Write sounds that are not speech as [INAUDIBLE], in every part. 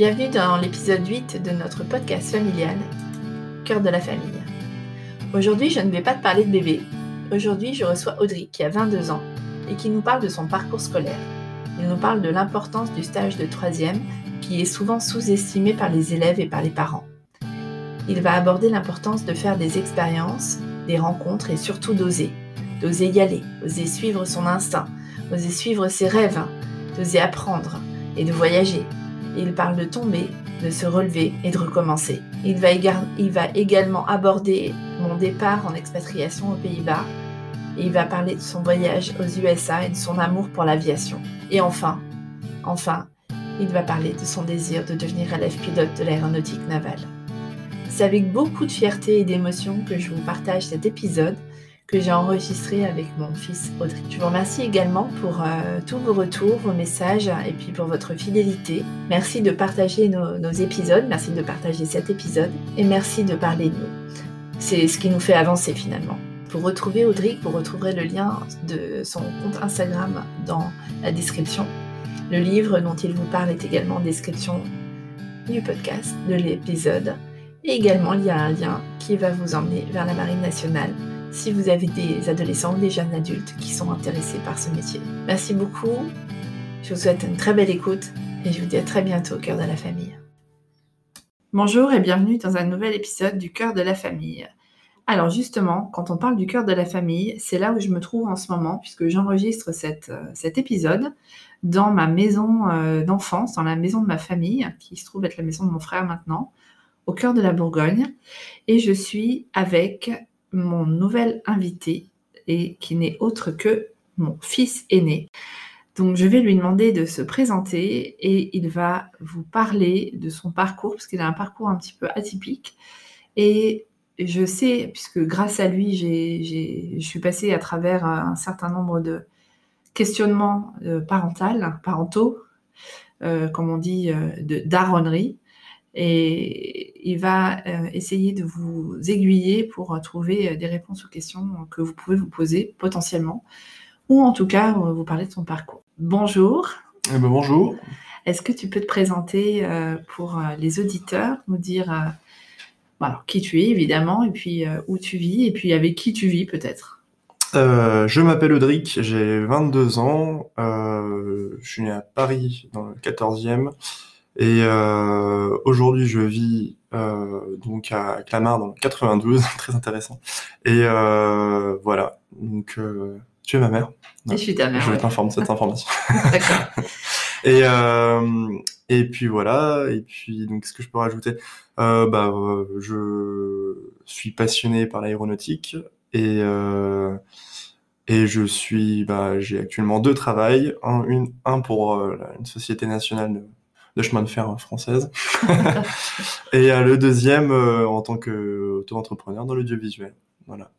Bienvenue dans l'épisode 8 de notre podcast familial, Cœur de la famille. Aujourd'hui, je ne vais pas te parler de bébé. Aujourd'hui, je reçois Audrey qui a 22 ans et qui nous parle de son parcours scolaire. Il nous parle de l'importance du stage de troisième qui est souvent sous-estimé par les élèves et par les parents. Il va aborder l'importance de faire des expériences, des rencontres et surtout d'oser. D'oser y aller, oser suivre son instinct, oser suivre ses rêves, d'oser apprendre et de voyager. Il parle de tomber, de se relever et de recommencer. Il va, également aborder mon départ en expatriation aux Pays-Bas. Il va parler de son voyage aux USA et de son amour pour l'aviation. Et enfin, enfin, il va parler de son désir de devenir élève pilote de l'aéronautique navale. C'est avec beaucoup de fierté et d'émotion que je vous partage cet épisode que j'ai enregistré avec mon fils Audrey. Je vous remercie également pour euh, tous vos retours, vos messages et puis pour votre fidélité. Merci de partager nos, nos, épisodes, merci de partager cet épisode et merci de parler de nous. C'est ce qui nous fait avancer finalement. Pour retrouver Audrey, vous retrouverez le lien de son compte Instagram dans la description. Le livre dont il vous parle est également en description du podcast, de l'épisode. Et également, il y a un lien qui va vous emmener vers la Marine nationale si vous avez des adolescents ou des jeunes adultes qui sont intéressés par ce métier. Merci beaucoup. Je vous souhaite une très belle écoute et je vous dis à très bientôt au cœur de la famille. Bonjour et bienvenue dans un nouvel épisode du cœur de la famille. Alors justement, quand on parle du cœur de la famille, c'est là où je me trouve en ce moment puisque j'enregistre cet épisode dans ma maison euh, d'enfance, dans la maison de ma famille, qui se trouve être la maison de mon frère maintenant, au cœur de la Bourgogne. Et je suis avec mon nouvel invité et qui n'est autre que mon fils aîné. Donc je vais lui demander de se présenter et il va vous parler de son parcours parce qu'il a un parcours un petit peu atypique et je sais, puisque grâce à lui, je suis passée à travers un certain nombre de questionnements euh, parentaux, euh, comme on dit, euh, de daronnerie. Et il va euh, essayer de vous aiguiller pour trouver des réponses aux questions que vous pouvez vous poser potentiellement, ou en tout cas vous parler de son parcours. Bonjour. Eh ben, bonjour. Est-ce que tu peux te présenter pour les auditeurs, nous dire alors, qui tu es évidemment, et puis où tu vis, et puis avec qui tu vis peut-être? Euh, je m'appelle Audric, j'ai 22 ans, euh, je suis né à Paris dans le 14e et euh, aujourd'hui je vis donc à Clamart dans le 92, [LAUGHS] très intéressant. Et voilà, donc tu es ma mère. Et je suis ta mère. Je vais t'informer de cette information. [LAUGHS] D'accord. [LAUGHS] et et puis voilà, et puis donc ce que je peux rajouter, bah je suis passionné par l'aéronautique, et euh, et je suis, bah, j'ai actuellement deux travails, un, une, un pour euh, une société nationale de, chemin de fer française, [LAUGHS] et euh, le deuxième en tant qu'auto-entrepreneur dans l'audiovisuel. Voilà.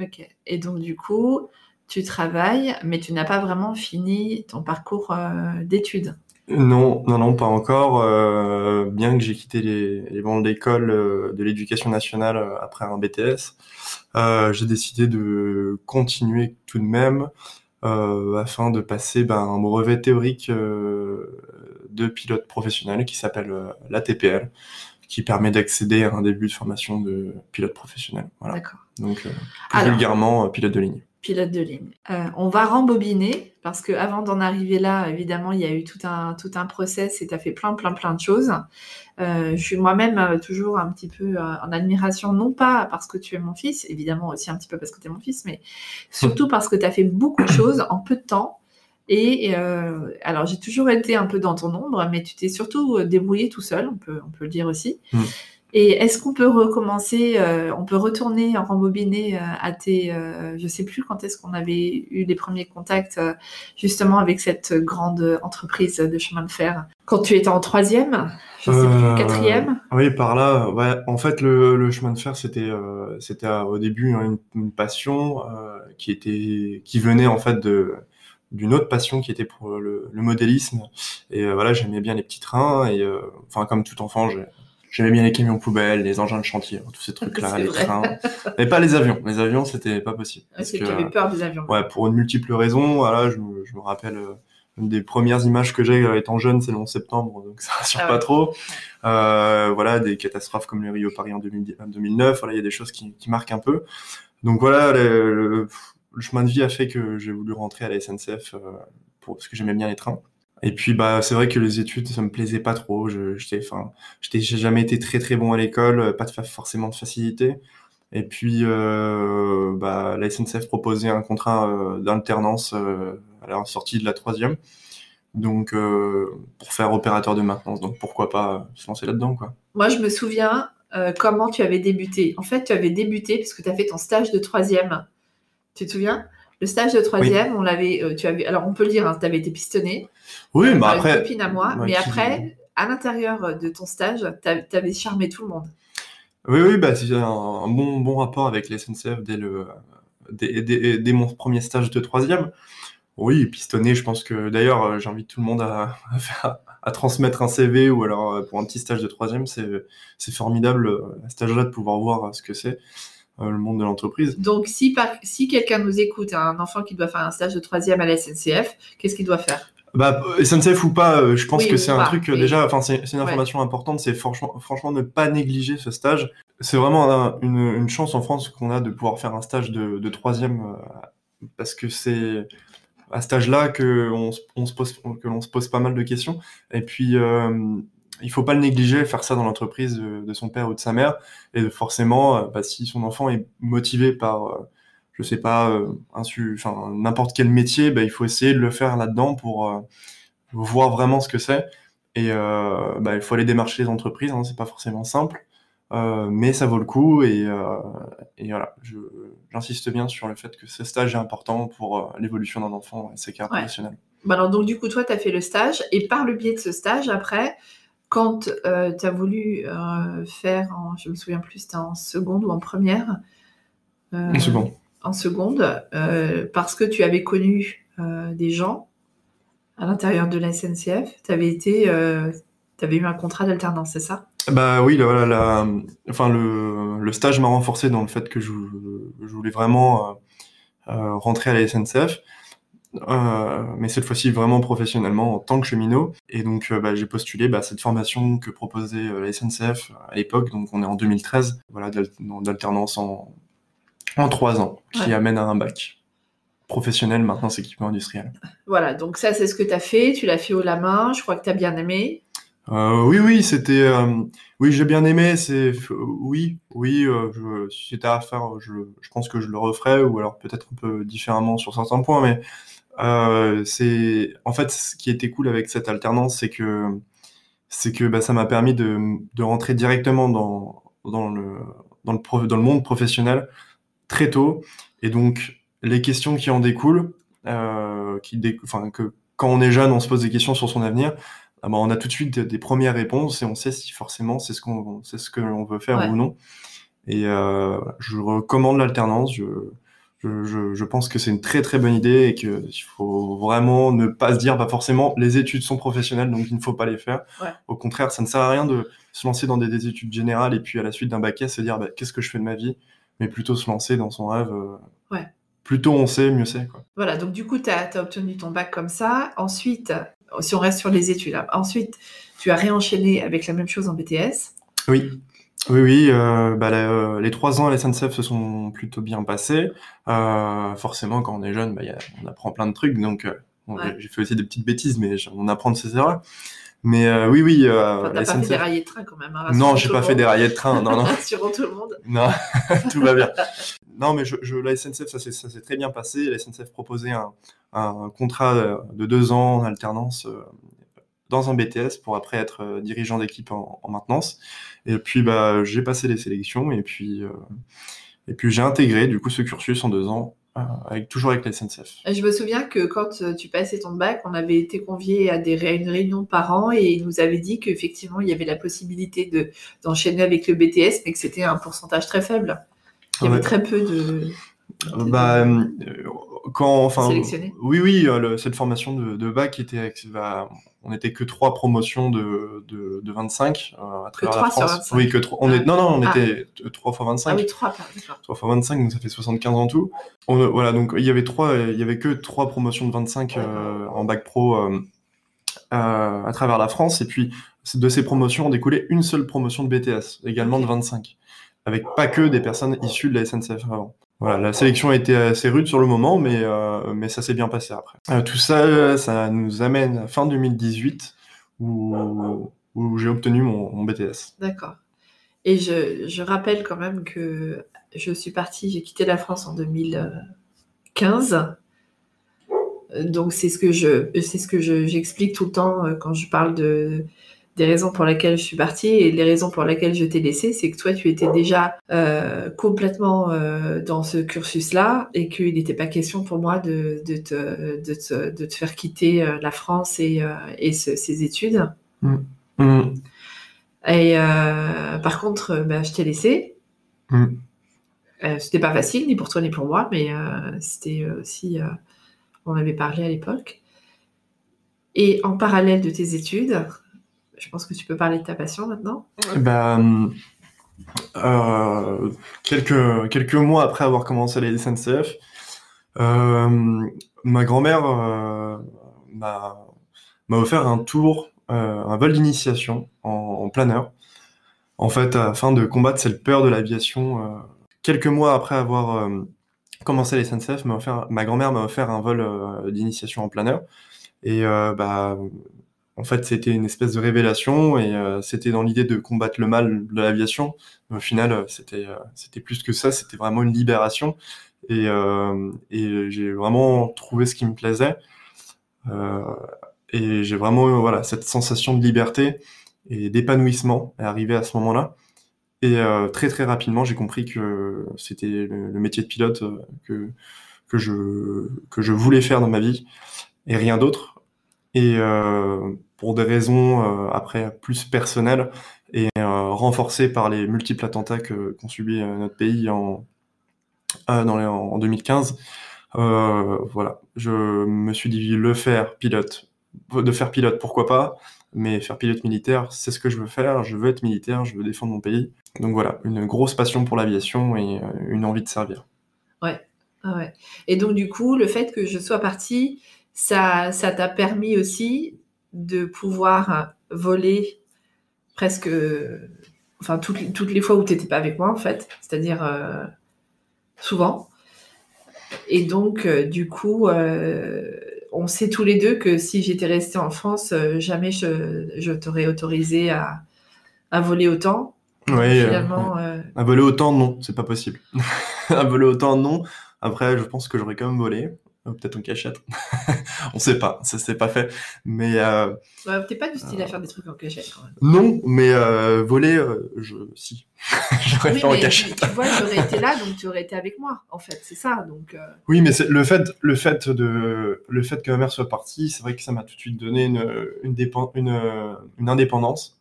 Ok. Et donc du coup, tu travailles, mais tu n'as pas vraiment fini ton parcours d'études. Non, non, non, pas encore. Euh, bien que j'ai quitté les, les bancs d'école euh, de l'éducation nationale euh, après un BTS, j'ai décidé de continuer tout de même afin de passer ben, un brevet théorique de pilote professionnel qui s'appelle l'ATPL, qui permet d'accéder à un début de formation de pilote professionnel. Voilà. D'accord. Donc, vulgairement, pilote de ligne pilote de ligne. Euh, on va rembobiner parce que avant d'en arriver là, évidemment, il y a eu tout un tout un process et tu as fait plein plein plein de choses. Euh, je suis moi-même euh, toujours un petit peu en admiration, non pas parce que tu es mon fils, évidemment aussi un petit peu parce que tu es mon fils, mais surtout parce que tu as fait beaucoup de choses en peu de temps. Et alors j'ai toujours été un peu dans ton ombre, mais tu t'es surtout débrouillé tout seul, on peut, on peut le dire aussi. Mm. Et est-ce qu'on peut recommencer, euh, on peut retourner, rembobiner euh, à tes, euh, je sais plus quand est-ce qu'on avait eu les premiers contacts justement avec cette grande entreprise de chemin de fer? Quand tu étais en troisième, je sais plus, quatrième? Oui, par là. Ouais, en fait, le, chemin de fer, c'était, c'était au début hein, une, passion qui était, qui venait en fait de d'une autre passion qui était pour le, le modélisme et voilà j'aimais bien les petits trains et enfin comme tout enfant j'ai J'aimais bien les camions poubelles, les engins de chantier, tous ces [LAUGHS] trucs-là, les trains. Mais pas les avions. Les avions, c'était pas possible. Parce que tu avais peur des avions. Ouais, pour une multiple raison. Voilà, je, je me rappelle, euh, des premières images que j'ai étant jeune, c'est le 11 septembre, donc ça rassure ah pas trop. voilà, des catastrophes comme le Rio Paris en 2009. Voilà, il y a des choses qui, qui marquent un peu. Donc voilà, le, le, chemin de vie a fait que j'ai voulu rentrer à la SNCF pour, parce que j'aimais bien les trains. Et puis bah c'est vrai que les études ça me plaisait pas trop. Je j'étais enfin jamais été très très bon à l'école, pas de forcément de facilité. Et puis euh, bah la SNCF proposait un contrat euh, d'alternance euh, à la sortie de la troisième. Donc euh, pour faire opérateur de maintenance. Donc pourquoi pas se lancer là-dedans. Moi je me souviens comment tu avais débuté. En fait tu avais débuté parce que tu as fait ton stage de troisième. Tu te souviens? Le stage de troisième, on l'avait, euh, tu avais, alors on peut le dire, hein, tu avais été pistonné. Oui, euh, mais après. Une copine à moi, mais après, à l'intérieur de ton stage, tu avais charmé tout le monde. Oui, oui, bah, c'est un, bon, bon rapport avec les SNCF dès, le, dès, mon premier stage de troisième. Oui, pistonné, je pense que d'ailleurs, euh, j'invite tout le monde à, à, transmettre un CV ou alors pour un petit stage de troisième, c'est formidable à cet âge-là de pouvoir voir ce que c'est. Euh, le monde de l'entreprise. Donc, si, si quelqu'un nous écoute, un enfant qui doit faire un stage de troisième à la SNCF, qu'est-ce qu'il doit faire? Bah, SNCF ou pas, euh, je pense que c'est un truc euh, déjà, enfin c'est une information importante, c'est franchement, franchement ne pas négliger ce stage. C'est vraiment une, une, chance en France qu'on a de pouvoir faire un stage de, de troisième parce que c'est à cet âge-là que on, on, se pose que l'on se pose pas mal de questions. Et puis il faut pas le négliger, faire ça dans l'entreprise de, son père ou de sa mère. Et forcément, euh, bah, si son enfant est motivé par, euh, je sais pas, euh, n'importe quel métier, bah, il faut essayer de le faire là-dedans pour voir vraiment ce que c'est. Et bah, il faut aller démarcher les entreprises, hein, c'est pas forcément simple. mais ça vaut le coup et, et voilà, j'insiste bien sur le fait que ce stage est important pour l'évolution d'un enfant et ses carrières professionnelles. Bah alors, donc, du coup, toi, tu as fait le stage et par le biais de ce stage, après, quand euh, tu as voulu euh, faire, en, je me souviens plus, c'était en seconde ou en première euh, En seconde. En seconde, parce que tu avais connu des gens à l'intérieur de la SNCF, tu avais été, tu avais eu un contrat d'alternance, c'est ça? Bah oui, enfin le, le stage m'a renforcé dans le fait que je, je voulais vraiment rentrer à la SNCF. Euh, mais cette fois-ci vraiment professionnellement en tant que cheminot. Et donc euh, bah, j'ai postulé bah, cette formation que proposait euh, la SNCF à l'époque, donc on est en 2013, voilà, d'alternance en, en trois ans, qui amène à un bac professionnel, maintenant c'est équipement industriel. Voilà, donc ça c'est ce que tu as fait, tu l'as fait au la main, je crois que tu as bien aimé. oui, oui, c'était, oui, j'ai bien aimé. C'est, oui, oui, je, si c'était à faire, je, je, pense que je le referais, ou alors peut-être un peu différemment sur certains points, mais euh, c'est en fait ce qui était cool avec cette alternance, c'est que c'est que bah, ça m'a permis de, de, rentrer directement dans, dans, le, dans, le dans le monde professionnel très tôt. Et donc, les questions qui en découlent, euh, qui enfin, que quand on est jeune, on se pose des questions sur son avenir, ah bah, on a tout de suite des, premières réponses et on sait si forcément c'est ce qu'on c'est ce que l'on veut faire ou non. Et euh, je recommande l'alternance. Je, je, je, pense que c'est une très très bonne idée et qu'il faut vraiment ne pas se dire bah forcément les études sont professionnelles donc il ne faut pas les faire. Au contraire, ça ne sert à rien de se lancer dans des, études générales et puis à la suite d'un bac S se dire bah, qu'est-ce que je fais de ma vie, mais plutôt se lancer dans son rêve. Euh, ouais. Plus tôt on sait, mieux c'est. Voilà, donc du coup tu as, as, obtenu ton bac comme ça. Ensuite, si on reste sur les études, ensuite tu as réenchaîné avec la même chose en BTS. Oui. Oui, oui, euh, bah, euh, les trois ans à la SNCF se sont plutôt bien passés. Euh, forcément, quand on est jeune, bah, on apprend plein de trucs, donc j'ai fait aussi des petites bêtises, mais on apprend de ses erreurs. Mais oui, oui. Enfin, pas fait des de train quand même. Hein, non, j'ai pas fait des raillets de train. Non, non. [LAUGHS] Rassurons tout le monde. Non, [LAUGHS] tout va bien. [LAUGHS] Non, mais je, je, la SNCF, ça s'est très bien passé. La SNCF proposait un, un contrat de deux ans en alternance dans un BTS pour après être euh, dirigeant d'équipe en, maintenance. Et puis bah, j'ai passé les sélections et puis, euh, et puis j'ai intégré du coup ce cursus en deux ans. Euh, avec, toujours avec la SNCF. Je me souviens que quand tu passais ton bac, on avait été conviés à des une réunion par an et il nous avait dit qu'effectivement il y avait la possibilité de, d'enchaîner avec le BTS, mais que c'était un pourcentage très faible. Il y avait très peu de. Bah, quand, enfin, sélectionné oui, oui, cette formation de, de bac était, bah, on n'était que trois promotions de, de, de 25 euh, à travers la France. Oui, que on est, non, non, on ah. était 3 fois 25. Ah oui, 3, 3 fois 25, donc ça fait 75 en tout. On, voilà, donc il y avait trois, il y avait que trois promotions de 25 euh, en bac pro euh, à travers la France. Et puis, de ces promotions, on découlait une seule promotion de BTS, également de 25, avec pas que des personnes issues de la SNCF avant. Voilà, la sélection a été assez rude sur le moment, mais, euh, mais ça s'est bien passé après. Euh, tout ça, ça nous amène à fin 2018, où, où j'ai obtenu mon, BTS. D'accord. Et je, je, rappelle quand même que je suis partie, j'ai quitté la France en 2015. Donc c'est ce que j'explique tout le temps euh, quand je parle de des raisons pour lesquelles je suis partie et les raisons pour lesquelles je t'ai laissé, c'est que toi, tu étais déjà euh, complètement euh, dans ce cursus-là et qu'il n'était pas question pour moi de, de, te, de, te, de te, faire quitter euh, la France et, et ces études. Mm. Mm. Et par contre, bah, je t'ai laissé. Mm. c'était pas facile, ni pour toi ni pour moi, mais c'était aussi. on avait parlé à l'époque. Et en parallèle de tes études, je pense que tu peux parler de ta passion maintenant. Ben, euh, quelques, quelques mois après avoir commencé les SNCF, euh, ma grand-mère euh, m'a offert un tour, un vol d'initiation en, planeur, en fait, afin de combattre cette peur de l'aviation. quelques mois après avoir commencé les SNCF, ma grand-mère m'a offert un vol d'initiation en planeur. Et bah, en fait, c'était une espèce de révélation et euh, c'était dans l'idée de combattre le mal de l'aviation. Au final, euh, c'était euh, c'était plus que ça, c'était vraiment une libération et, j'ai vraiment trouvé ce qui me plaisait et j'ai vraiment voilà cette sensation de liberté et d'épanouissement est arrivée à ce moment-là. Et très très rapidement, j'ai compris que c'était le, métier de pilote que que je que je voulais faire dans ma vie et rien d'autre. Et pour des raisons euh, après plus personnelles et euh, renforcées par les multiples attentats que qu'ont subi euh, notre pays en dans en 2015. voilà, je me suis dit le faire pilote, de faire pilote pourquoi pas, mais faire pilote militaire, c'est ce que je veux faire. Je veux être militaire, je veux défendre mon pays. Donc voilà, une grosse passion pour l'aviation et une envie de servir. Ouais, ah ouais. Et donc du coup, le fait que je sois partie, ça, ça t'a permis aussi de pouvoir voler presque, enfin toutes, toutes les fois où tu n'étais pas avec moi en fait, c'est-à-dire euh, souvent. Et donc euh, du coup, euh, on sait tous les deux que si j'étais restée en France, jamais je, t'aurais autorisé à, voler autant. Oui, finalement, à voler autant, non, c'est pas possible. [LAUGHS] à voler autant, non. Après, je pense que j'aurais quand même volé. Euh, peut-être en cachette. [LAUGHS] on sait pas, ça s'est pas fait. Mais euh, t'es pas du style à faire des trucs en cachette quand même. Non, mais euh, voler, euh, je si. [LAUGHS] J'aurais fait en cachette. Tu, vois, j'aurais été là, donc tu aurais été avec moi. En fait, c'est ça. Donc. Oui, mais le fait, le fait de, le fait que ma mère soit partie, c'est vrai que ça m'a tout de suite donné une, une, une, une indépendance.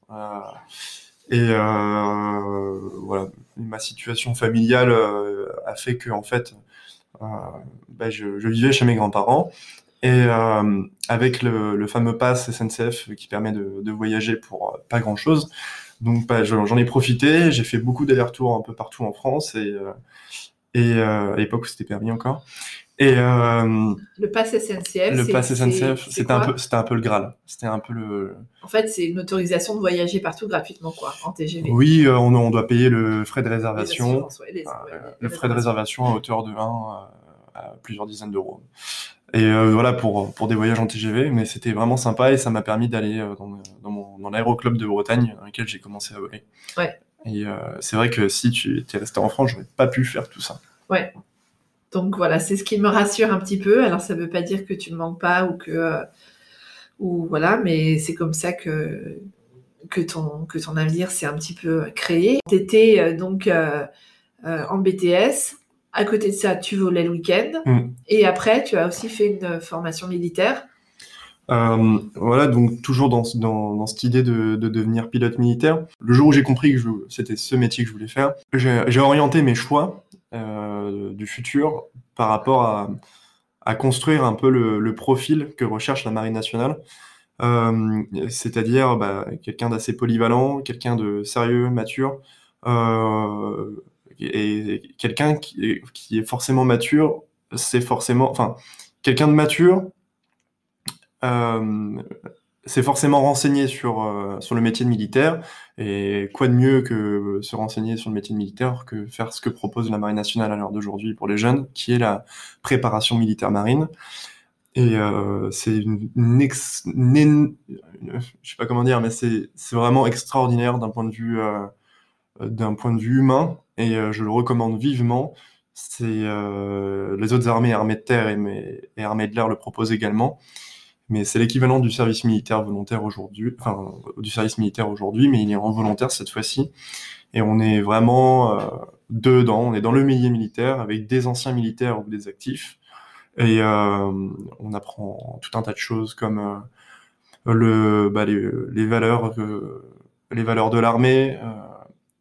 Et voilà, ma situation familiale a fait que en fait, euh, bah, je, vivais chez mes grands-parents. Et euh, avec le, fameux pass SNCF qui permet de, voyager pour euh, pas grand-chose, donc bah, j'en ai profité, j'ai fait beaucoup d'allers-retours un peu partout en France et, et à l'époque c'était permis encore. Et le pass SNCF. Le pass SNCF, c'était un peu, c'était un peu le Graal. C'était un peu le. En fait, c'est une autorisation de voyager partout gratuitement, quoi, en TGV. Oui, on, on, doit payer le frais de réservation, le frais de réservation à hauteur de 1 plusieurs dizaines d'euros. Et euh, voilà pour, pour des voyages en TGV, mais c'était vraiment sympa et ça m'a permis d'aller euh, dans, dans, mon, dans l'aéroclub de Bretagne dans lequel j'ai commencé à voler. Ouais. Et euh, c'est vrai que si tu étais resté en France, j'aurais pas pu faire tout ça. Ouais. Donc voilà, c'est ce qui me rassure un petit peu. Alors ça veut pas dire que tu ne manques pas ou que ou voilà, mais c'est comme ça que que ton que ton navire s'est un petit peu créé. Tu étais donc en BTS à côté de ça, tu volais le week-end. Mm. Et après, tu as aussi fait une formation militaire. Euh, voilà, donc toujours dans, dans, cette idée de, devenir pilote militaire. Le jour où j'ai compris que c'était ce métier que je voulais faire, j'ai orienté mes choix du futur par rapport à, construire un peu le, profil que recherche la Marine nationale. c'est-à-dire bah, quelqu'un d'assez polyvalent, quelqu'un de sérieux, mature, et quelqu'un qui, est forcément mature, c'est forcément, enfin, quelqu'un de mature, euh, c'est forcément renseigné sur, euh, sur le métier de militaire. Et quoi de mieux que se renseigner sur le métier de militaire que faire ce que propose la Marine nationale à l'heure d'aujourd'hui pour les jeunes, qui est la préparation militaire marine. Et euh, c'est une, ex, sais pas comment dire, mais c'est vraiment extraordinaire d'un point de vue euh, d'un point de vue humain. Et euh, je le recommande vivement. C'est les autres armées, armées de terre et, et armées de l'air le proposent également mais c'est l'équivalent du service militaire volontaire aujourd'hui, enfin du service militaire aujourd'hui, mais il est en volontaire cette fois-ci. Et on est vraiment euh, dedans, on est dans le milieu militaire avec des anciens militaires ou des actifs. Et euh, on apprend tout un tas de choses comme euh, bah, les, les, valeurs, les valeurs de l'armée.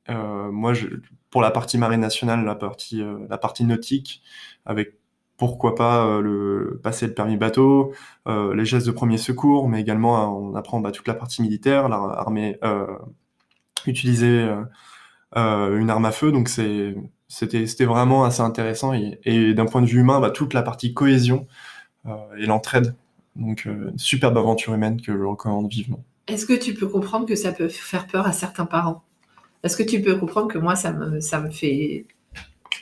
moi, je, pour la partie marine nationale, la partie, la partie nautique, avec pourquoi pas euh, le, passer le permis bateau, euh, les gestes de premier secours, mais également euh, on apprend bah, toute la partie militaire, l'armée utiliser une arme à feu, donc c'était vraiment assez intéressant et, d'un point de vue humain, bah, toute la partie cohésion et l'entraide, donc superbe aventure humaine que je recommande vivement. Est-ce que tu peux comprendre que ça peut faire peur à certains parents? Est-ce que tu peux comprendre que moi ça me fait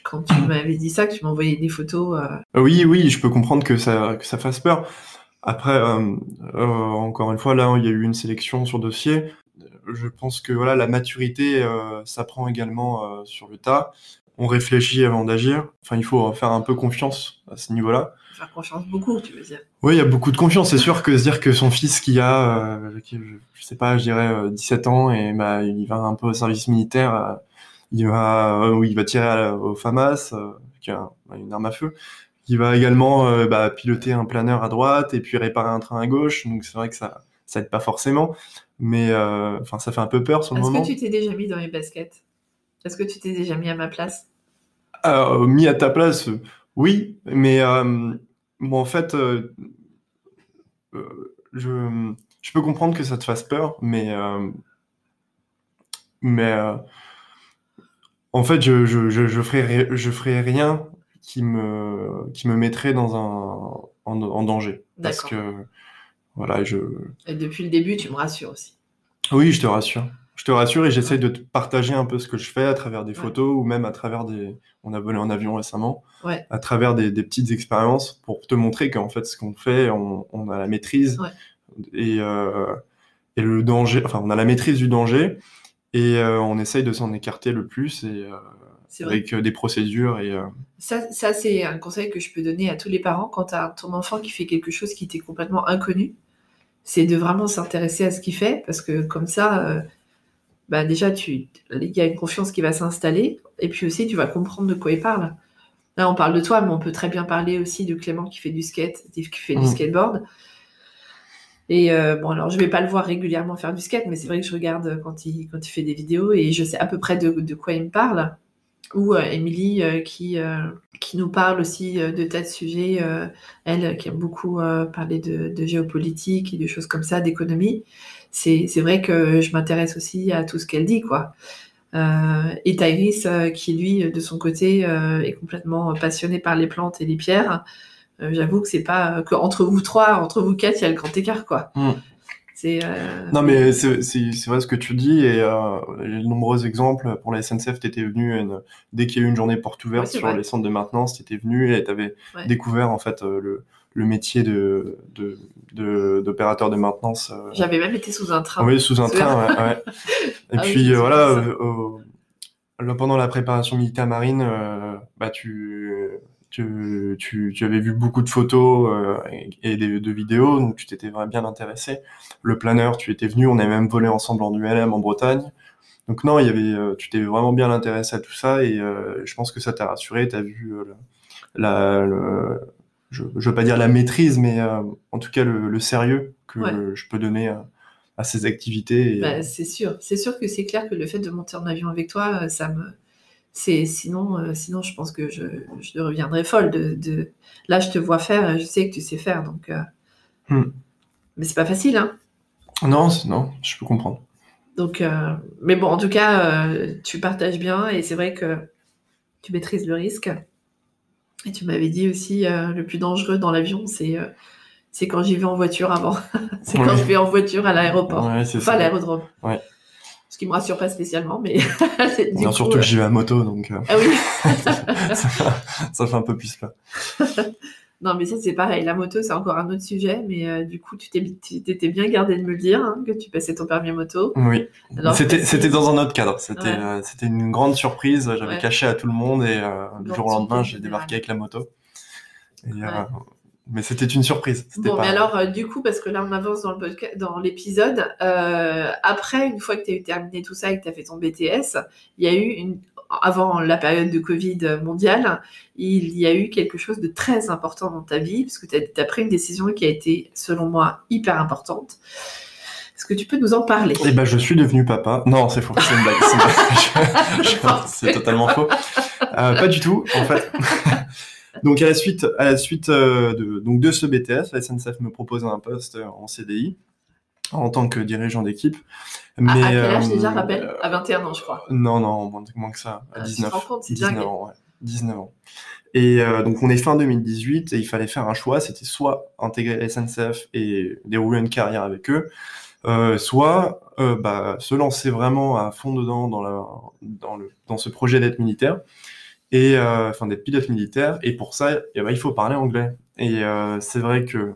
quand tu m'avais dit ça, que tu m'envoyais des photos. Euh. Euh, oui, oui, je peux comprendre que ça, que ça fasse peur. Après, euh, encore une fois, là, il y a eu une sélection sur dossier. Je pense que voilà, la maturité s'apprend également sur le tas. On réfléchit avant d'agir. Enfin, il faut faire un peu confiance à ce niveau-là. Faire confiance beaucoup, tu veux dire. Oui, il y a beaucoup de confiance. C'est sûr que se dire que son fils qui a, je sais pas, je dirais 17 ans et bah, il va un peu au service militaire il va, euh, il va tirer au FAMAS, euh, qui a une arme à feu. Il va également euh, bah, piloter un planeur à droite et puis réparer un train à gauche. Donc c'est vrai que ça, ça aide pas forcément, mais enfin ça fait un peu peur sur le moment. Est-ce que tu t'es déjà mis dans les baskets? Est-ce que tu t'es déjà mis à ma place? Mis à ta place, oui, mais bon en fait, je, je peux comprendre que ça te fasse peur, mais mais en fait, je, je, je, ferai, je ferai rien qui me, qui me mettrait dans un, en, danger. Parce que, voilà, je... Et depuis le début, tu me rassures aussi. Oui, je te rassure. Je te rassure et j'essaye de te partager un peu ce que je fais à travers des photos ou même à travers des... On a volé en avion récemment. À travers des, des petites expériences pour te montrer qu'en fait, ce qu'on fait, on, on, a la maîtrise. Et, euh, et le danger... Enfin, on a la maîtrise du danger et euh, on essaye de s'en écarter le plus et euh, avec euh, des procédures et ça, ça c'est un conseil que je peux donner à tous les parents. Quand tu as ton enfant qui fait quelque chose qui t'est complètement inconnu c'est de vraiment s'intéresser à ce qu'il fait parce que comme ça bah déjà tu il y a une confiance qui va s'installer et puis aussi tu vas comprendre de quoi il parle. Là on parle de toi mais on peut très bien parler aussi de Clément qui fait du skate qui fait du mmh. skateboard et euh, bon, alors je vais pas le voir régulièrement faire du skate, mais c'est vrai que je regarde quand il, quand il fait des vidéos et je sais à peu près de, quoi il me parle. Ou euh, Émilie euh, qui, qui nous parle aussi de tas de sujets, elle qui aime beaucoup parler de, géopolitique et de choses comme ça, d'économie. C'est, c'est vrai que je m'intéresse aussi à tout ce qu'elle dit, quoi. et Tyrese, qui lui, de son côté, est complètement passionné par les plantes et les pierres. Euh, j'avoue que c'est pas que entre vous trois, entre vous quatre, il y a le grand écart, quoi. Hmm. Euh, Non, mais c'est, vrai ce que tu dis, et euh, il y a de nombreux exemples. Pour la SNCF, tu étais venu, dès qu'il y a eu une journée porte ouverte sur les centres de maintenance, tu étais venu et tu avais découvert en fait le, le métier de, de, d'opérateur de, maintenance. J'avais même été sous un train. Oui, sous un train, ouais. [LAUGHS] Et ah puis voilà, pendant la préparation militaire marine, bah, tu tu, tu, avais vu beaucoup de photos euh, et, de vidéos, donc tu t'étais vraiment bien intéressé. Le planeur, tu étais venu, on avait même volé ensemble en ULM en Bretagne. Donc non, il y avait, euh, tu t'es vraiment bien intéressé à tout ça et euh, je pense que ça t'a rassuré. Tu as vu la, je, ne veux pas dire la maîtrise, mais en tout cas le, sérieux que je peux donner à, ces activités. Bah, c'est sûr, c'est sûr que c'est clair que le fait de monter en avion avec toi, ça me c'est sinon, euh, sinon, je pense que je, je reviendrai folle. De, Là, je te vois faire, je sais que tu sais faire, donc. Euh, hmm. Mais c'est pas facile, hein Non, non, je peux comprendre. Donc, euh, mais bon, en tout cas, tu partages bien et c'est vrai que tu maîtrises le risque. Et tu m'avais dit aussi, le plus dangereux dans l'avion, c'est c'est quand j'y vais en voiture avant. [LAUGHS] c'est quand je vais en voiture à l'aéroport. Ouais, enfin, à l'aérodrome. Ouais. Ce qui me rassure pas spécialement, mais. [LAUGHS] non, surtout que euh, j'y vais à moto, donc. Euh, ah oui. [LAUGHS] ça, fait un peu plus peur. [LAUGHS] non, mais ça, c'est pareil. La moto, c'est encore un autre sujet, mais euh, du coup, tu t'étais bien gardé de me le dire, hein, que tu passais ton permis moto. Oui. C'était dans un autre cadre. C'était c'était une grande surprise. J'avais caché à tout le monde et le jour au lendemain, j'ai débarqué avec la moto. Et, mais c'était une surprise. Bon, mais alors, euh, du coup, parce que là, on avance dans le dans l'épisode. Euh, après, une fois que tu as eu terminé tout ça et que tu as fait ton BTS, il y a eu une, avant la période de Covid mondiale, il y a eu quelque chose de très important dans ta vie, parce que tu as, pris une décision qui a été, selon moi, hyper importante. Est-ce que tu peux nous en parler? Eh ben, je suis devenu papa. Non, c'est faux, c'est une blague. C'est [LAUGHS] totalement faux. Euh, pas du tout, en fait. [LAUGHS] Donc à la suite, à la suite euh, de, donc de ce BTS, la SNCF me propose un poste en CDI en tant que dirigeant d'équipe. Mais, à, quel âge déjà, euh, rappelle? À 21 ans, je crois. Non, non, moins, que ça. À 19, ah, compte, 19 ans, ouais. 19 ans. Et euh, donc on est fin 2018 et il fallait faire un choix, c'était soit intégrer la SNCF et dérouler une carrière avec eux, soit bah, se lancer vraiment à fond dedans dans, la, dans, le, dans ce projet d'être militaire et euh, enfin d'être pilote militaire. Et pour ça, eh ben, il faut parler anglais. Et euh, c'est vrai que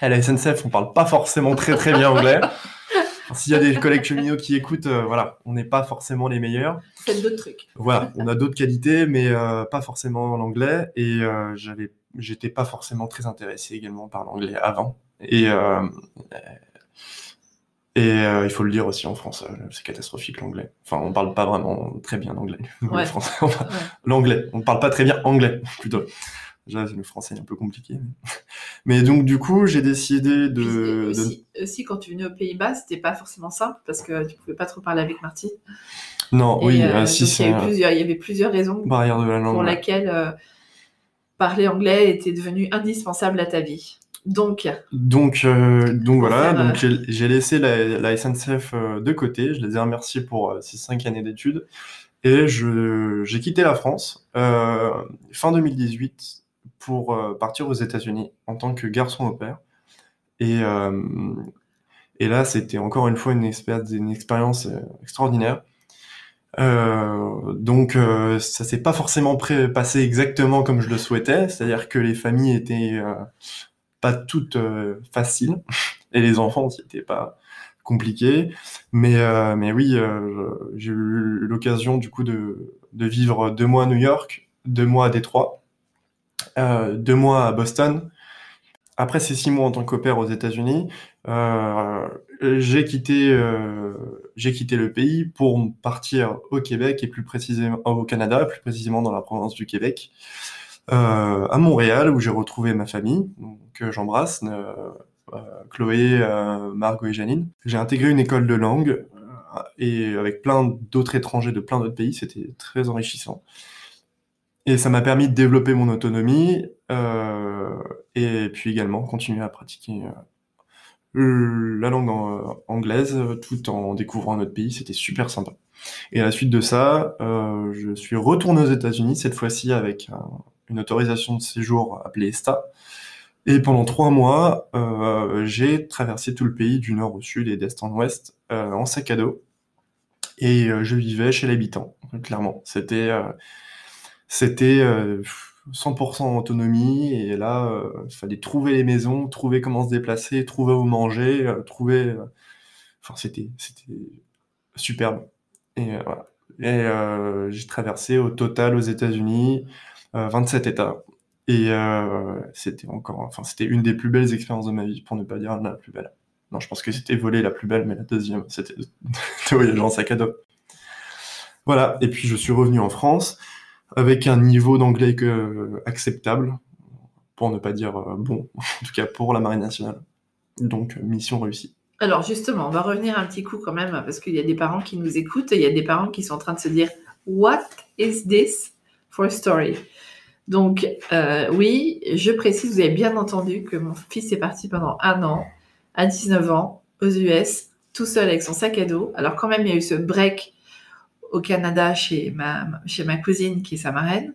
à la SNCF, on parle pas forcément très très bien anglais. [LAUGHS] S'il y a des collègues cheminots qui écoutent, euh, voilà, on n'est pas forcément les meilleurs. Faites d'autres trucs. Voilà, on a d'autres qualités, mais pas forcément l'anglais. Et j'avais, j'étais pas forcément très intéressé également par l'anglais avant. Et et euh, il faut le dire aussi en France, euh, c'est catastrophique l'anglais. Enfin, on parle pas vraiment très bien anglais. [LAUGHS] Ouais. L'anglais, on parle pas très bien anglais [LAUGHS] plutôt. Déjà, le français est un peu compliqué. Mais [LAUGHS] donc, du coup, j'ai décidé de. Aussi, aussi, quand tu venais aux Pays-Bas, c'était pas forcément simple parce que tu pouvais pas trop parler avec Marty. Non, oui, euh, si, il, y avait il y avait plusieurs raisons Barrière de la langue, pour lesquelles parler anglais était devenu indispensable à ta vie. Donc, donc, euh, donc voilà, donc j'ai laissé la, SNCF euh, de côté. Je les ai remerciés pour euh, ces cinq années d'études et j'ai quitté la France fin 2018 pour partir aux États-Unis en tant que garçon au père. Et, et là, c'était encore une fois une, une expérience extraordinaire. donc ça s'est pas forcément passé exactement comme je le souhaitais, c'est-à-dire que les familles étaient pas toutes euh, faciles. Et les enfants c'était pas compliqué mais euh, mais oui euh, j'ai eu l'occasion du coup de, vivre deux mois à New York deux mois à Détroit deux mois à Boston. Après ces six mois en tant qu'opère aux États-Unis j'ai quitté j'ai quitté le pays pour partir au Québec et plus précisément au Canada plus précisément dans la province du Québec à Montréal où j'ai retrouvé ma famille, que j'embrasse, euh, euh, Chloé, Margot et Janine. J'ai intégré une école de langue et avec plein d'autres étrangers de plein d'autres pays, c'était très enrichissant. Et ça m'a permis de développer mon autonomie et puis également continuer à pratiquer la langue anglaise tout en découvrant notre pays. C'était super sympa. Et à la suite de ça, je suis retourné aux États-Unis, cette fois-ci avec un, une autorisation de séjour appelée ESTA. Et pendant trois mois, euh, j'ai traversé tout le pays du nord au sud et d'est en ouest euh, en sac à dos. Et euh, je vivais chez l'habitant, clairement. C'était c'était 100% autonomie. Et là, il fallait trouver les maisons, trouver comment se déplacer, trouver où manger, trouver. Enfin, c'était superbe. Et j'ai traversé au total aux États-Unis 27 euh, États. Et euh, c'était encore, enfin, c'était une des plus belles expériences de ma vie, pour ne pas dire la plus belle. Non, je pense que c'était volé la plus belle, mais la deuxième, c'était [LAUGHS] de voyager en sac à dos. Voilà, et puis je suis revenu en France avec un niveau d'anglais acceptable, pour ne pas dire euh, bon, [LAUGHS] en tout cas pour la Marine nationale. Donc, mission réussie. Alors justement, on va revenir un petit coup quand même, parce qu'il y a des parents qui nous écoutent, il y a des parents qui sont en train de se dire What is this? For a story Donc, euh, oui, je précise, vous avez bien entendu que mon fils est parti pendant un an, à 19 ans, aux US, tout seul avec son sac à dos. Alors, quand même, il y a eu ce break au Canada chez ma, chez ma cousine qui est sa marraine.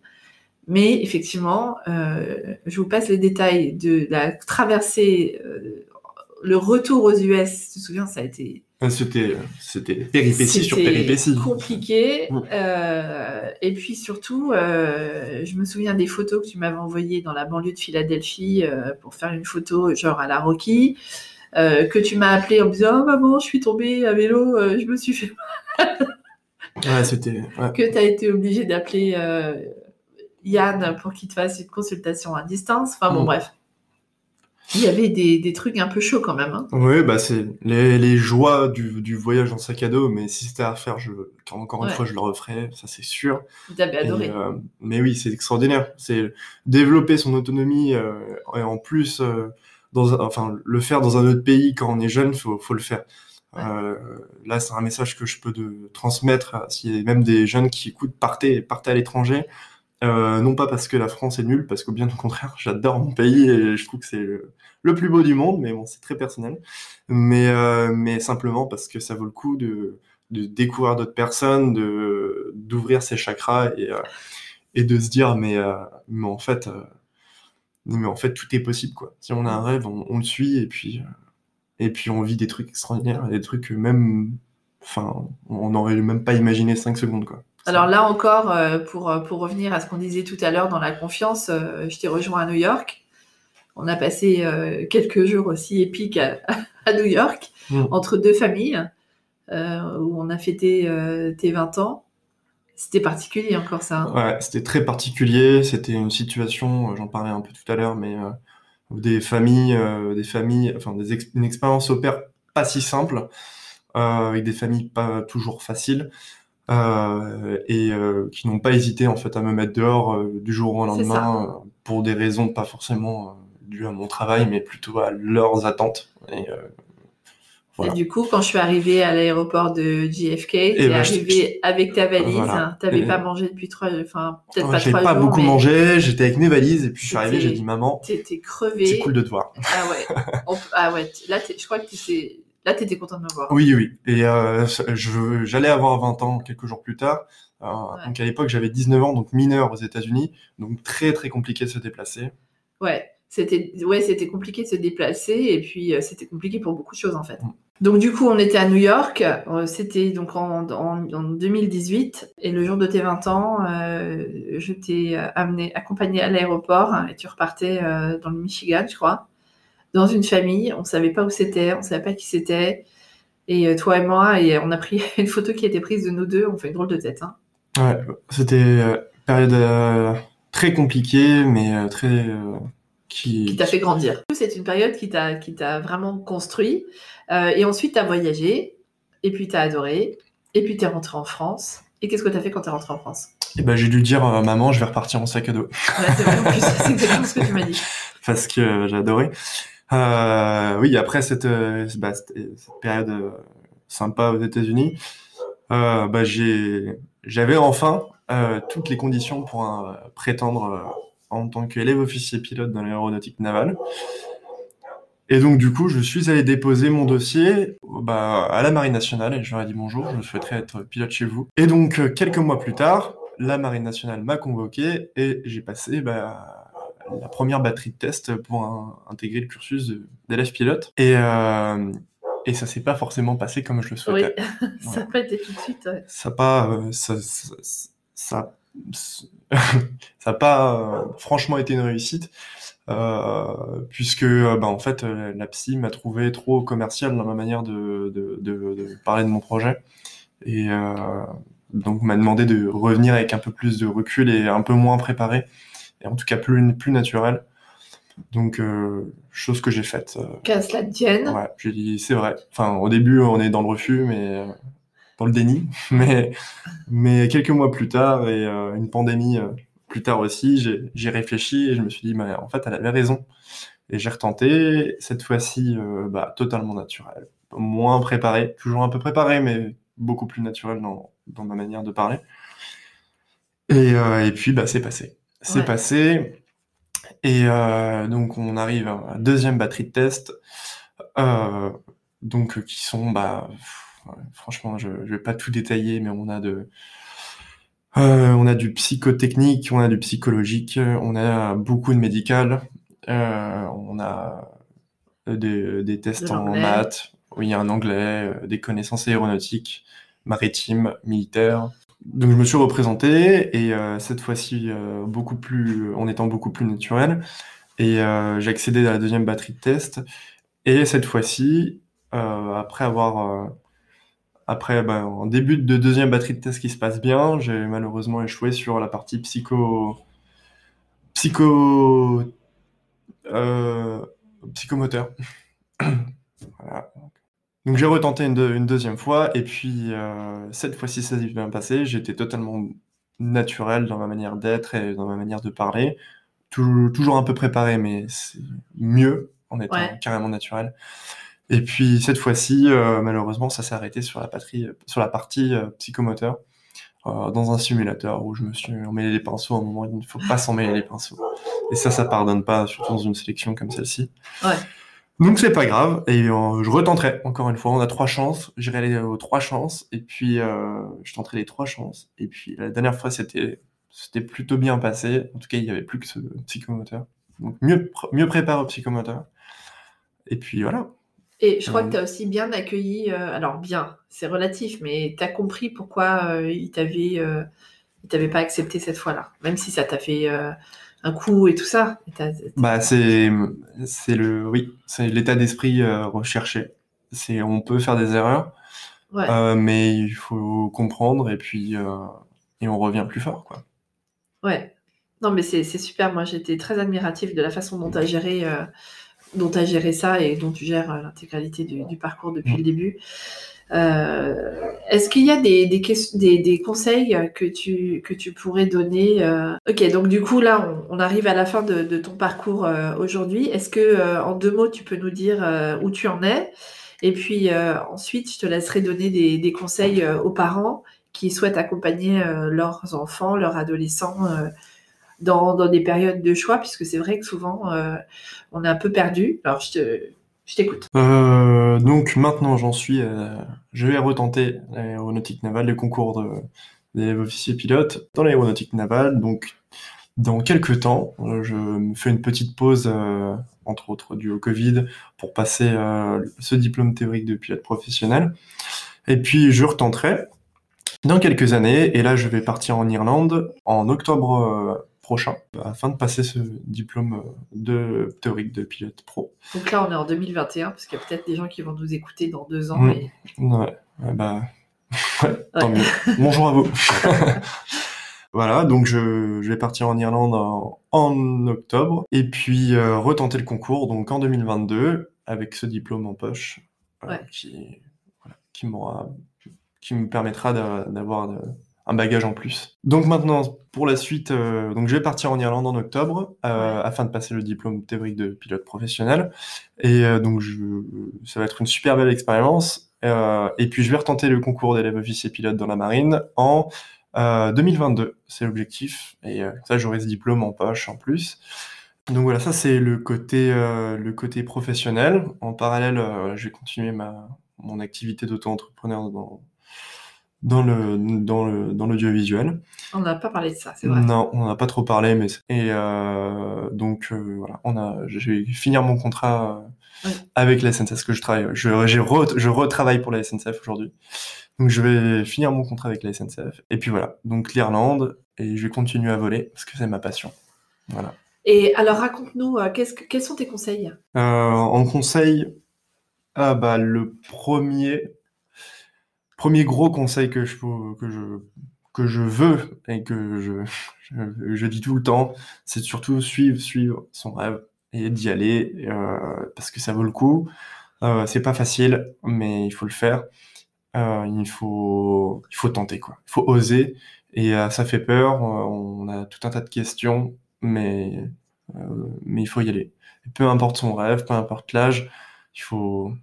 Mais effectivement, euh, je vous passe les détails de la traversée, euh, le retour aux US. Tu te souviens, ça a été. C'était, c'était péripétie sur péripétie. compliqué. Euh, et puis surtout, je me souviens des photos que tu m'avais envoyées dans la banlieue de Philadelphie pour faire une photo genre à la Rocky. que tu m'as appelé en me disant oh, maman je suis tombée à vélo je me suis fait ouais c'était que tu as été obligé d'appeler Yann pour qu'il te fasse une consultation à distance. Enfin bon, mm. bref. Il y avait des, trucs un peu chauds quand même. Hein. Oui, bah c'est les, joies du, voyage en sac à dos, mais si c'était à refaire, je, encore une fois, je le referais, ça c'est sûr. T'avais adoré. Euh, mais oui, c'est extraordinaire. C'est développer son autonomie euh, et en plus, euh, dans enfin, le faire dans un autre pays quand on est jeune, faut, faut le faire. là, c'est un message que je peux de, transmettre s'il y a même des jeunes qui écoutent, partez, partez à l'étranger. Euh, non pas parce que la France est nulle, parce que bien au contraire, j'adore mon pays et je trouve que c'est le, plus beau du monde, mais bon, c'est très personnel. Mais, euh, simplement parce que ça vaut le coup de, découvrir d'autres personnes, de d'ouvrir ses chakras et, euh, de se dire mais, mais en fait mais en fait tout est possible quoi. Si on a un rêve, on, le suit et puis et puis on vit des trucs extraordinaires, des trucs même enfin on n'aurait même pas imaginé 5 secondes quoi. Alors là encore, euh, pour, euh, pour revenir à ce qu'on disait tout à l'heure dans la confiance, euh, je t'ai rejoint à New York. On a passé quelques jours aussi épiques [LAUGHS] à, New York, mm. entre deux familles, où on a fêté tes 20 ans. C'était particulier encore ça. Hein. Ouais, c'était très particulier. C'était une situation, j'en parlais un peu tout à l'heure, mais des familles, des familles, enfin des une expérience au père pas si simple, avec des familles pas toujours faciles. Euh, et euh, qui n'ont pas hésité en fait à me mettre dehors euh, du jour au lendemain pour des raisons pas forcément dues à mon travail, mais plutôt à leurs attentes. Et, Et du coup, quand je suis arrivée à l'aéroport de JFK, tu es ben, arrivé avec ta valise. Tu n'avais pas mangé depuis trois, enfin peut-être pas trois jours. Pas beaucoup mangé. J'étais avec mes valises et puis je suis arrivé. J'ai dit maman. T'étais crevé. C'est cool de te voir. Ah ouais. [LAUGHS] ah ouais. Là, je crois que tu Là, tu étais content de me voir. Oui, oui. Et euh, j'allais avoir 20 ans quelques jours plus tard. Euh, donc à l'époque, j'avais 19 ans, donc mineur aux États-Unis. Donc très, très compliqué de se déplacer. Ouais, c'était ouais, c'était compliqué de se déplacer et puis euh, c'était compliqué pour beaucoup de choses en fait. Mm. Donc du coup, on était à New York. C'était donc en, en, 2018 et le jour de tes 20 ans, je t'ai amené, accompagné à l'aéroport et tu repartais dans le Michigan, je crois dans une famille. On savait pas où c'était, on savait pas qui c'était. Et euh, toi et moi, et on a pris [LAUGHS] une photo qui a été prise de nous deux. On fait une drôle de tête. Hein. Ouais, c'était une euh, période euh, très compliquée, mais très qui, qui t'a fait grandir. C'est une période qui t'a qui t'a vraiment construit. et ensuite, tu as voyagé, et puis tu as adoré, et puis tu es rentré en France. Et qu'est-ce que tu as fait quand tu es rentré en France? Eh ben, j'ai dû dire, maman, je vais repartir en sac à dos. Ouais, c'est vrai, en plus, c'est [LAUGHS] exactement ce que tu m'as dit. Parce que j'ai adoré. Euh, oui, après cette, euh, bah, cette période euh, sympa aux États-Unis, euh, bah, j'ai, j'avais enfin euh, toutes les conditions pour un, prétendre en tant qu'élève officier pilote dans l'aéronautique navale. Et donc, du coup, je suis allé déposer mon dossier bah, à la Marine nationale et je leur ai dit bonjour, je souhaiterais être pilote chez vous. Et donc, quelques mois plus tard, la Marine nationale m'a convoqué et j'ai passé bah, la première batterie de test pour intégrer le cursus d'élève pilote. Et, euh, et ça s'est pas forcément passé comme je le souhaitais. Oui, [LAUGHS] ça n'a pas été tout de suite. Ça n'a pas, euh, ça, ça, ça, [LAUGHS] pas euh, franchement été une réussite. Euh, puisque bah, en fait la psy m'a trouvé trop commercial dans ma manière de, de, de, de parler de mon projet et euh, donc m'a demandé de revenir avec un peu plus de recul et un peu moins préparé et en tout cas plus, plus naturel. Donc, euh, chose que j'ai faite. Euh, Qu'à cela tienne. Ouais, j'ai dit, c'est vrai. Enfin, au début, on est dans le refus, mais euh, dans le déni. [LAUGHS] Mais, mais quelques mois plus tard, et une pandémie plus tard aussi, j'ai réfléchi et je me suis dit, mais en fait, elle avait raison. Et j'ai retenté, cette fois-ci, bah, totalement naturel. Moins préparé, toujours un peu préparé, mais beaucoup plus naturel dans, dans ma manière de parler. Et, et puis, bah, c'est passé. C'est passé. Et donc, on arrive à la deuxième batterie de test. donc, qui sont, bah, franchement, je, je vais pas tout détailler, mais on a de, euh, on a du psychotechnique, on a du psychologique, on a beaucoup de médical, euh, on a des, tests en maths, oui, un anglais, euh, des connaissances aéronautiques, maritimes, militaires. Donc je me suis représenté et cette fois-ci beaucoup plus, en étant beaucoup plus naturel. Et j'ai accédé à la deuxième batterie de test. Et cette fois-ci, après avoir après, ben, en début de deuxième batterie de test qui se passe bien, j'ai malheureusement échoué sur la partie psycho... psycho... Euh, psychomoteur. [COUGHS] voilà. Donc j'ai retenté une, deuxième fois, et puis euh, cette fois-ci ça s'est bien passé. J'étais totalement naturel dans ma manière d'être et dans ma manière de parler. Toujours, un peu préparé, mais c'est mieux en étant carrément naturel. Et puis cette fois-ci, euh, malheureusement, ça s'est arrêté sur la, patrie, sur la partie euh, psychomoteur, euh, dans un simulateur où je me suis emmêlé les pinceaux à un moment où il ne faut pas s'emmêler les pinceaux. Et ça, ça pardonne pas, surtout dans une sélection comme celle-ci. Ouais. Donc c'est pas grave, et je retenterai encore une fois. On a trois chances, j'irai aller aux trois chances, et puis je tenterai les trois chances. Et puis la dernière fois, c'était c'était plutôt bien passé. En tout cas, il y avait plus que ce psychomoteur. Donc mieux mieux préparé au psychomoteur. Et puis voilà. Et je crois que tu as aussi bien accueilli, euh, alors bien, c'est relatif, mais tu as compris pourquoi euh, il t'avait euh, t'avait pas accepté cette fois-là, même si ça t'a fait un coup et tout ça. bah c'est le oui, c'est l'état d'esprit recherché. C'est on peut faire des erreurs, mais il faut comprendre et puis et on revient plus fort quoi. Ouais. Non mais c'est super. Moi j'étais très admiratif de la façon dont tu as géré dont tu as géré ça et dont tu gères euh, l'intégralité du, parcours depuis le début. Euh, est-ce qu'il y a des, conseils que tu, que tu pourrais donner euh? Ok, donc du coup là, on, arrive à la fin de, ton parcours aujourd'hui. Est-ce que en deux mots, tu peux nous dire où tu en es? Et puis ensuite, je te laisserai donner des, conseils aux parents qui souhaitent accompagner leurs enfants, leurs adolescents dans, dans, des périodes de choix, puisque c'est vrai que souvent, euh, on est un peu perdu. Alors, je te, je t'écoute. Euh, donc maintenant, j'en suis. Euh, je vais retenter l'aéronautique navale, les concours de, d'élèves officiers pilotes dans l'aéronautique navale. Donc, dans quelques temps, je me fais une petite pause, entre autres dû au Covid, pour passer ce diplôme théorique de pilote professionnel. Et puis, je retenterai dans quelques années. Et là, je vais partir en Irlande en octobre prochain afin de passer ce diplôme euh, de théorique de pilote pro. Donc là, on est en 2021 parce qu'il y a peut-être des gens qui vont nous écouter dans deux ans. Et... Ouais, bah, [LAUGHS] tant mieux. [LAUGHS] Bonjour à vous. [LAUGHS] voilà, donc je, vais partir en Irlande en, octobre et puis euh, retenter le concours donc en 2022 avec ce diplôme en poche euh, qui, qui me permettra d'avoir un bagage en plus. Donc maintenant, pour la suite, euh, donc je vais partir en Irlande en octobre euh, afin de passer le diplôme théorique de pilote professionnel. Et euh, donc je, ça va être une super belle expérience. et puis je vais retenter le concours d'élève officier pilote dans la marine en 2022. C'est l'objectif. Et ça, j'aurai ce diplôme en poche en plus. Donc voilà, ça c'est le côté le côté professionnel. En parallèle, je vais continuer ma mon activité d'auto-entrepreneur dans dans le dans le dans l'audiovisuel. On n'a pas parlé de ça, c'est vrai. Non, on n'a pas trop parlé, mais et euh, donc euh, voilà, on a, je vais finir mon contrat euh, avec la SNCF que je travaille. Je j'ai je retravaille pour la SNCF aujourd'hui, donc je vais finir mon contrat avec la SNCF. Et puis voilà, donc l'Irlande et je vais continuer à voler parce que c'est ma passion. Voilà. Et alors raconte-nous, qu'est-ce que, quels sont tes conseils? En conseil, ah bah le premier, premier gros conseil que je, que je, que je veux et que je, je, dis tout le temps, c'est surtout suivre, suivre son rêve et d'y aller euh, parce que ça vaut le coup. Euh, c'est pas facile, mais il faut le faire. Euh, il faut, il faut tenter quoi. Il faut oser et euh, ça fait peur. on a tout un tas de questions, mais mais il faut y aller. peu importe son rêve, peu importe l'âge, il faut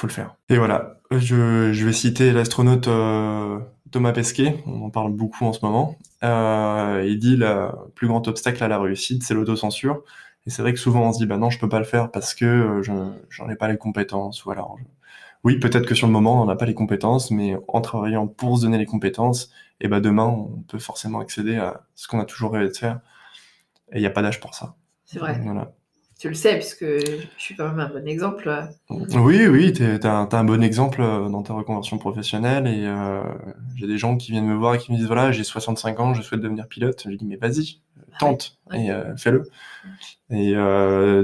faut le faire. Et voilà, je, je vais citer l'astronaute euh, Thomas Pesquet, on en parle beaucoup en ce moment. Euh, il dit le plus grand obstacle à la réussite, c'est l'autocensure. Et c'est vrai que souvent on se dit, bah non, je peux pas le faire parce que euh, je j'en ai pas les compétences. Ou alors, oui, peut-être que sur le moment on n'a pas les compétences, mais en travaillant pour se donner les compétences, et ben demain on peut forcément accéder à ce qu'on a toujours rêvé de faire. Et il n'y a pas d'âge pour ça. C'est vrai. Voilà tu le sais, puisque je suis quand même un bon exemple. Oui, oui, tu as, un bon exemple euh, dans ta reconversion professionnelle et euh, j'ai des gens qui viennent me voir et qui me disent voilà, j'ai 65 ans, je souhaite devenir pilote. Je dis mais vas-y, tente et euh, fais-le. Et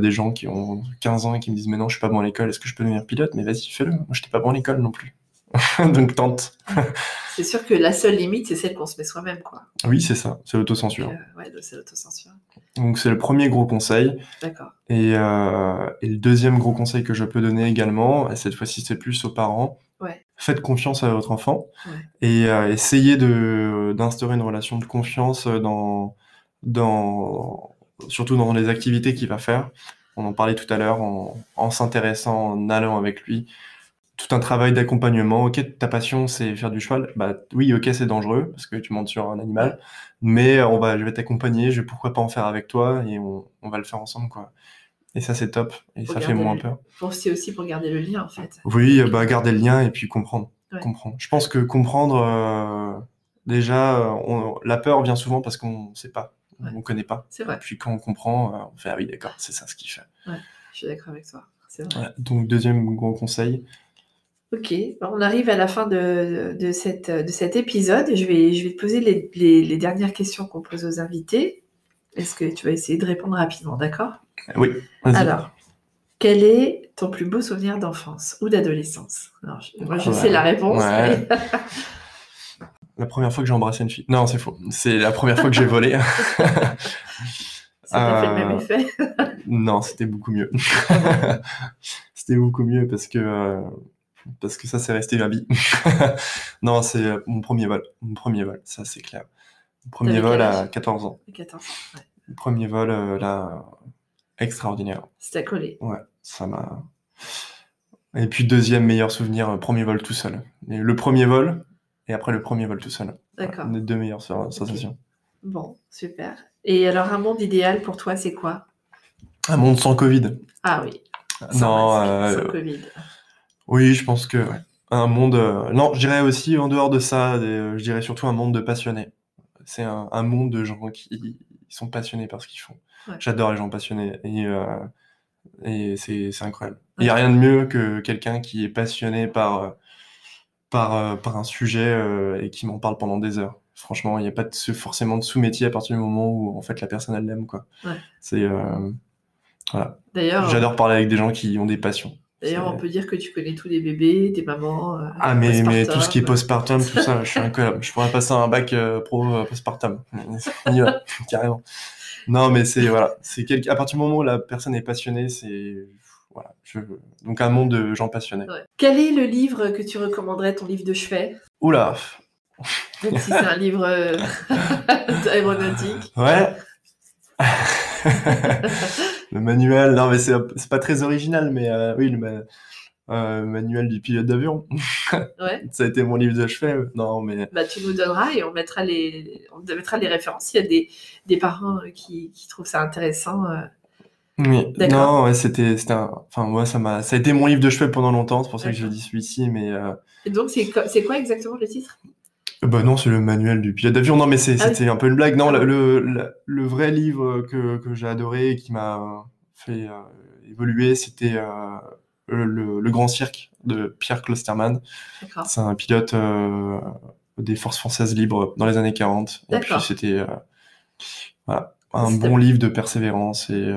des gens qui ont 15 ans et qui me disent mais non, je suis pas bon à l'école, est-ce que je peux devenir pilote? Mais vas-y, fais-le. Moi, je n'étais pas bon à l'école non plus. [LAUGHS] Donc tente. c'est sûr que la seule limite, c'est celle qu'on se met soi-même, quoi. Oui, c'est ça, c'est l'autocensure. Ouais, c'est l'autocensure. Donc c'est le premier gros conseil. D'accord. Et, euh, et, le deuxième gros conseil que je peux donner également, cette fois-ci c'est plus aux parents. Ouais. Faites confiance à votre enfant et euh, essayez de d'instaurer une relation de confiance dans dans surtout dans les activités qu'il va faire. On en parlait tout à l'heure en, en s'intéressant, en allant avec lui tout un travail d'accompagnement. Ok, ta passion c'est faire du cheval. Bah oui, ok, c'est dangereux parce que tu montes sur un animal, mais on va, je vais t'accompagner. Je vais pourquoi pas en faire avec toi et on, on va le faire ensemble quoi. Et ça c'est top et ça fait moins peur. C'est aussi pour garder le lien en fait. Oui, bah garder le lien et puis comprendre. Comprendre. Je pense que comprendre euh, déjà, on, la peur vient souvent parce qu'on sait pas, on connaît pas. C'est vrai. Puis quand on comprend, euh, on fait ah oui d'accord, c'est ça ce qu'il fait. Ouais, je suis d'accord avec toi. Vrai. donc deuxième gros conseil, Ok, on arrive à la fin de, de, cette, de cet épisode. Je vais, je vais te poser les, les, dernières questions qu'on pose aux invités. Est-ce que tu vas essayer de répondre rapidement, d'accord? Oui. Alors, quel est ton plus beau souvenir d'enfance ou d'adolescence? Moi, je sais la réponse. [LAUGHS] la première fois que j'ai embrassé une fille. Non, c'est faux. C'est la première fois que j'ai volé. [LAUGHS] Ça t'a fait le même euh, effet? Non, c'était beaucoup mieux. [LAUGHS] c'était beaucoup mieux parce que euh, parce que ça, c'est resté ma vie. [LAUGHS] non, c'est euh, mon premier vol. Mon premier vol, ça, c'est clair. Mon premier vol à 14 ans. 14 ouais. premier vol, euh, là, extraordinaire. C'était collé. Ouais, ça m'a. Et puis, deuxième meilleur souvenir, euh, premier vol tout seul. le premier vol, et après le premier vol tout seul. D'accord. les deux meilleures sensations. Bon, super. Et alors, un monde idéal pour toi, c'est quoi? Un monde sans Covid. Ah oui. non, sans Covid. Oui, je pense que un monde. Euh, non, je dirais aussi en dehors de ça, euh, je dirais surtout un monde de passionnés. C'est un, un monde de gens qui sont passionnés par ce qu'ils font. J'adore les gens passionnés et, euh, et c'est incroyable. Il n'y a rien de mieux que quelqu'un qui est passionné par, par, par un sujet et qui m'en parle pendant des heures. Franchement, il n'y a pas de, forcément de sous-métier à partir du moment où en fait la personne elle l'aime quoi. C'est voilà. D'ailleurs, j'adore parler avec des gens qui ont des passions. D'ailleurs, on peut dire que tu connais tous les bébés, tes mamans. Euh, ah, mais, mais tout ce qui est postpartum, tout ça, je suis [LAUGHS] incollable. Je pourrais passer un bac euh, pro euh, postpartum. On y va, carrément. Non, mais c'est voilà, c'est à partir du moment où la personne est passionnée, c'est voilà, je... donc un monde de gens passionnés. Quel est le livre que tu recommanderais, ton livre de chevet? Oula. Donc si c'est un livre [LAUGHS] aéronautique. Ouais. [LAUGHS] le manuel, non mais c'est pas très original, mais euh, oui, le euh, manuel du pilote d'avion. [LAUGHS] Ouais. Ça a été mon livre de chevet. Non, mais. Bah, tu nous donneras et on mettra les, on mettra les références. Il y a des, des parents qui, qui trouvent ça intéressant. Euh. Oui. Non, ouais, c'était, c'était enfin, moi, ça m'a, ça a été mon livre de chevet pendant longtemps. C'est pour ça que je dis celui-ci, mais. Et donc, c'est, c'est quoi exactement le titre? Bah non, c'est le manuel du pilote d'avion. Non, mais ah c'était un peu une blague. Non, ah le, le, vrai livre que, que j'ai adoré et qui m'a fait euh, évoluer, c'était euh, le, Grand Cirque de Pierre Klosterman. C'est un pilote euh, des forces françaises libres dans les années 40. Et puis c'était un bon livre de persévérance et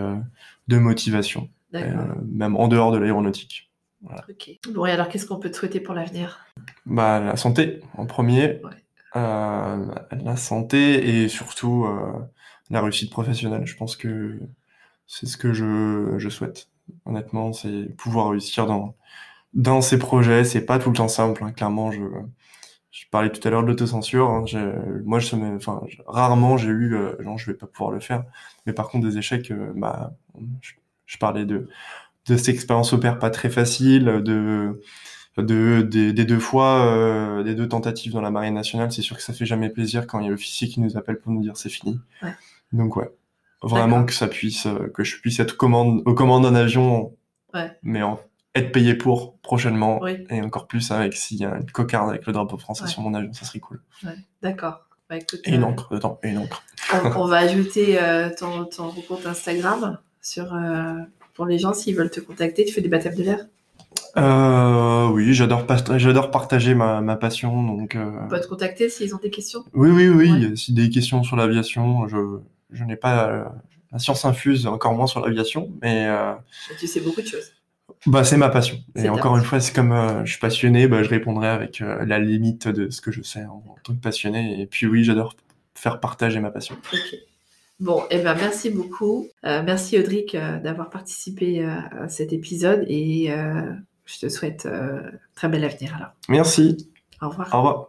de motivation, même en dehors de l'aéronautique. Bon, et alors qu'est-ce qu'on peut te souhaiter pour l'avenir? Bah, La santé en premier. Euh, la santé et surtout euh, la réussite professionnelle. Je pense que c'est ce que je, je souhaite. Honnêtement, c'est pouvoir réussir dans, dans ces projets. C'est pas tout le temps simple. Hein. Clairement, je, je parlais tout à l'heure de l'autocensure. Hein. Moi, je, enfin, rarement j'ai eu, euh, non, je vais pas pouvoir le faire. Mais par contre, des échecs, bah, je, je parlais de de cette expérience opère pas très facile, de de, des, deux fois, des deux tentatives dans la marine nationale, c'est sûr que ça fait jamais plaisir quand il y a l'officier qui nous appelle pour nous dire c'est fini. Donc ouais, vraiment que ça puisse, que je puisse être commande, aux commandes d'un avion, mais en, être payé pour prochainement et encore plus avec s'il y a une cocarde avec le drapeau français sur mon avion, ça serait cool. D'accord. Bah, et une encre dedans, et une encre. On, [LAUGHS] va ajouter ton, ton compte Instagram sur, pour les gens s'ils veulent te contacter. Tu fais des baptêmes de l'air euh, oui, j'adore j'adore partager ma, ma passion donc. Euh... On peut te contacter s'ils ont des questions? Oui oui oui, si des questions sur l'aviation, je je n'ai pas euh, la science infuse, encore moins sur l'aviation, mais. Euh... Tu sais beaucoup de choses. Bah c'est ma passion. Et encore une fois, c'est comme je suis passionné, bah, je répondrai avec la limite de ce que je sais en, tant que passionné. Et puis oui, j'adore faire partager ma passion. Bon, et eh ben merci beaucoup. merci Audric d'avoir participé à cet épisode et je te souhaite euh, très bel avenir alors. Merci. Au revoir. Au revoir.